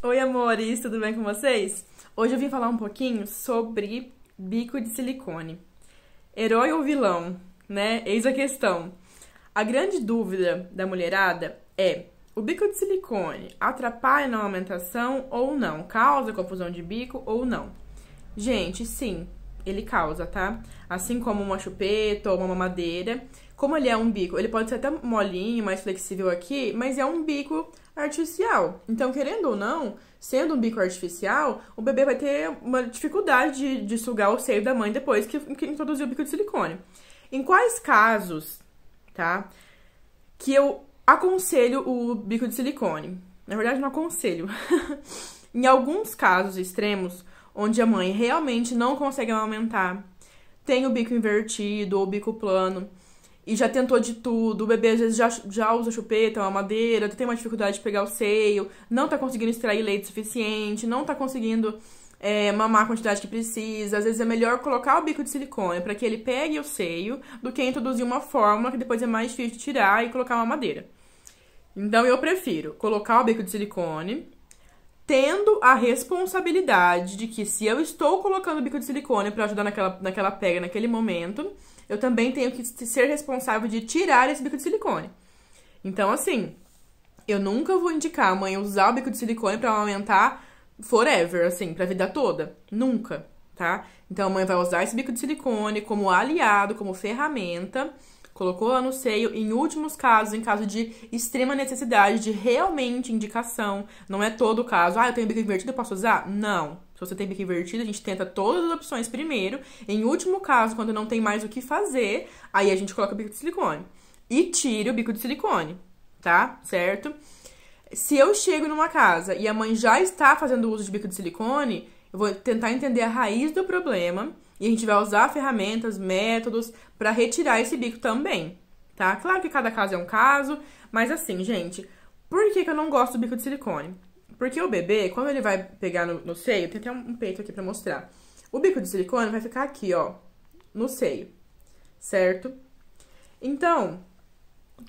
Oi, amores, tudo bem com vocês? Hoje eu vim falar um pouquinho sobre bico de silicone. Herói ou vilão, né? Eis a questão. A grande dúvida da mulherada é: o bico de silicone atrapalha na amamentação ou não? Causa confusão de bico ou não? Gente, sim, ele causa, tá? Assim como uma chupeta ou uma mamadeira. Como ele é um bico, ele pode ser até molinho, mais flexível aqui, mas é um bico artificial. Então, querendo ou não, sendo um bico artificial, o bebê vai ter uma dificuldade de, de sugar o seio da mãe depois que, que introduziu o bico de silicone. Em quais casos, tá? Que eu aconselho o bico de silicone? Na verdade, não aconselho. em alguns casos extremos, onde a mãe realmente não consegue amamentar, tem o bico invertido ou bico plano, e já tentou de tudo, o bebê às vezes já, já usa chupeta, uma madeira, tem uma dificuldade de pegar o seio, não tá conseguindo extrair leite suficiente, não tá conseguindo é, mamar a quantidade que precisa. Às vezes é melhor colocar o bico de silicone para que ele pegue o seio do que introduzir uma fórmula que depois é mais difícil de tirar e colocar uma madeira. Então eu prefiro colocar o bico de silicone, tendo a responsabilidade de que se eu estou colocando o bico de silicone para ajudar naquela, naquela pega naquele momento, eu também tenho que ser responsável de tirar esse bico de silicone. Então, assim, eu nunca vou indicar a mãe usar o bico de silicone para aumentar forever, assim, pra vida toda. Nunca, tá? Então, a mãe vai usar esse bico de silicone como aliado, como ferramenta colocou no seio, em últimos casos, em caso de extrema necessidade de realmente indicação. Não é todo o caso, ah, eu tenho bico invertido, eu posso usar? Não. Se você tem bico invertido, a gente tenta todas as opções primeiro. Em último caso, quando não tem mais o que fazer, aí a gente coloca o bico de silicone. E tire o bico de silicone, tá? Certo? Se eu chego numa casa e a mãe já está fazendo uso de bico de silicone, eu vou tentar entender a raiz do problema e a gente vai usar ferramentas, métodos para retirar esse bico também, tá? Claro que cada caso é um caso, mas assim, gente, por que, que eu não gosto do bico de silicone? Porque o bebê, quando ele vai pegar no, no seio, tem até um, um peito aqui pra mostrar. O bico de silicone vai ficar aqui, ó, no seio, certo? Então,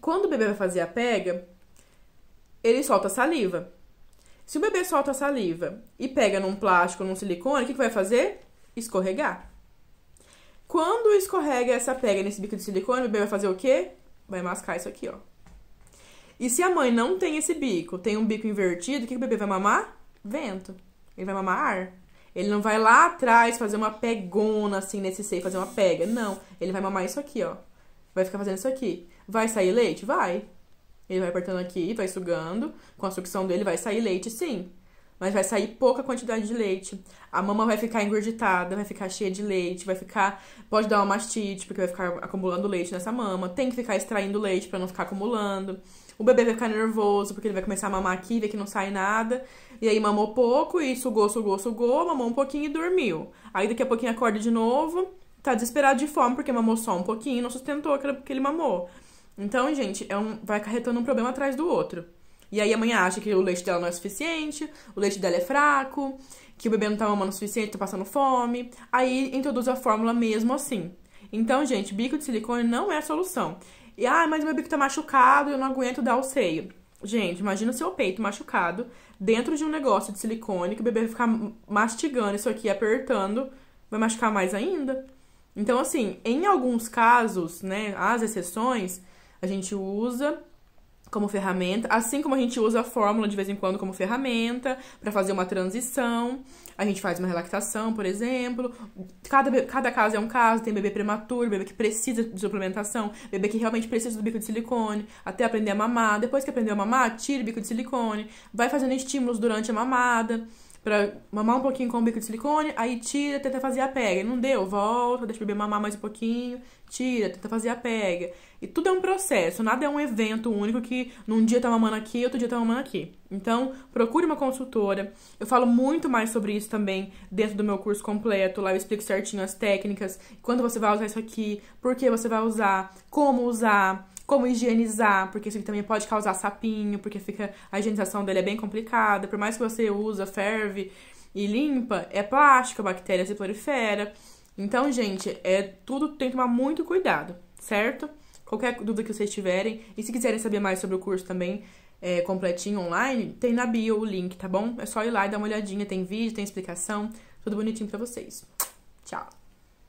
quando o bebê vai fazer a pega, ele solta saliva. Se o bebê solta saliva e pega num plástico, num silicone, o que, que vai fazer? Escorregar. Quando escorrega essa pega nesse bico de silicone, o bebê vai fazer o quê? Vai mascar isso aqui, ó. E se a mãe não tem esse bico, tem um bico invertido, o que o bebê vai mamar? Vento. Ele vai mamar ar. Ele não vai lá atrás fazer uma pegona assim nesse seio, fazer uma pega. Não. Ele vai mamar isso aqui, ó. Vai ficar fazendo isso aqui. Vai sair leite? Vai. Ele vai apertando aqui, vai sugando. Com a sucção dele vai sair leite, sim mas vai sair pouca quantidade de leite. A mama vai ficar engorditada, vai ficar cheia de leite, vai ficar. Pode dar uma mastite, porque vai ficar acumulando leite nessa mama. Tem que ficar extraindo leite para não ficar acumulando. O bebê vai ficar nervoso, porque ele vai começar a mamar aqui, ver que não sai nada. E aí mamou pouco e sugou, sugou, sugou, mamou um pouquinho e dormiu. Aí daqui a pouquinho acorda de novo, tá desesperado de fome, porque mamou só um pouquinho não sustentou aquilo que ele mamou. Então, gente, é um, vai acarretando um problema atrás do outro. E aí a mãe acha que o leite dela não é suficiente, o leite dela é fraco, que o bebê não tá mamando o suficiente, tá passando fome. Aí introduz a fórmula mesmo assim. Então, gente, bico de silicone não é a solução. E, ah, mas meu bico tá machucado, eu não aguento dar o seio. Gente, imagina o seu peito machucado dentro de um negócio de silicone que o bebê vai ficar mastigando isso aqui, apertando, vai machucar mais ainda. Então, assim, em alguns casos, né, as exceções, a gente usa como ferramenta, assim como a gente usa a fórmula de vez em quando como ferramenta para fazer uma transição. A gente faz uma relactação, por exemplo. Cada, cada caso é um caso, tem bebê prematuro, bebê que precisa de suplementação, bebê que realmente precisa do bico de silicone, até aprender a mamar. Depois que aprendeu a mamar, tira o bico de silicone, vai fazendo estímulos durante a mamada pra mamar um pouquinho com o bico de silicone, aí tira, tenta fazer a pega. Não deu, volta, deixa o bebê mamar mais um pouquinho, tira, tenta fazer a pega. E tudo é um processo, nada é um evento único que num dia tá mamando aqui, outro dia tá mamando aqui. Então, procure uma consultora. Eu falo muito mais sobre isso também dentro do meu curso completo. Lá eu explico certinho as técnicas, quando você vai usar isso aqui, por que você vai usar, como usar como higienizar, porque isso aqui também pode causar sapinho, porque fica a higienização dele é bem complicada. Por mais que você usa, ferve e limpa, é plástico, a bactéria se prolifera. Então, gente, é tudo tem que tomar muito cuidado, certo? Qualquer dúvida que vocês tiverem, e se quiserem saber mais sobre o curso também, é, completinho online, tem na bio o link, tá bom? É só ir lá e dar uma olhadinha, tem vídeo, tem explicação, tudo bonitinho pra vocês. Tchau!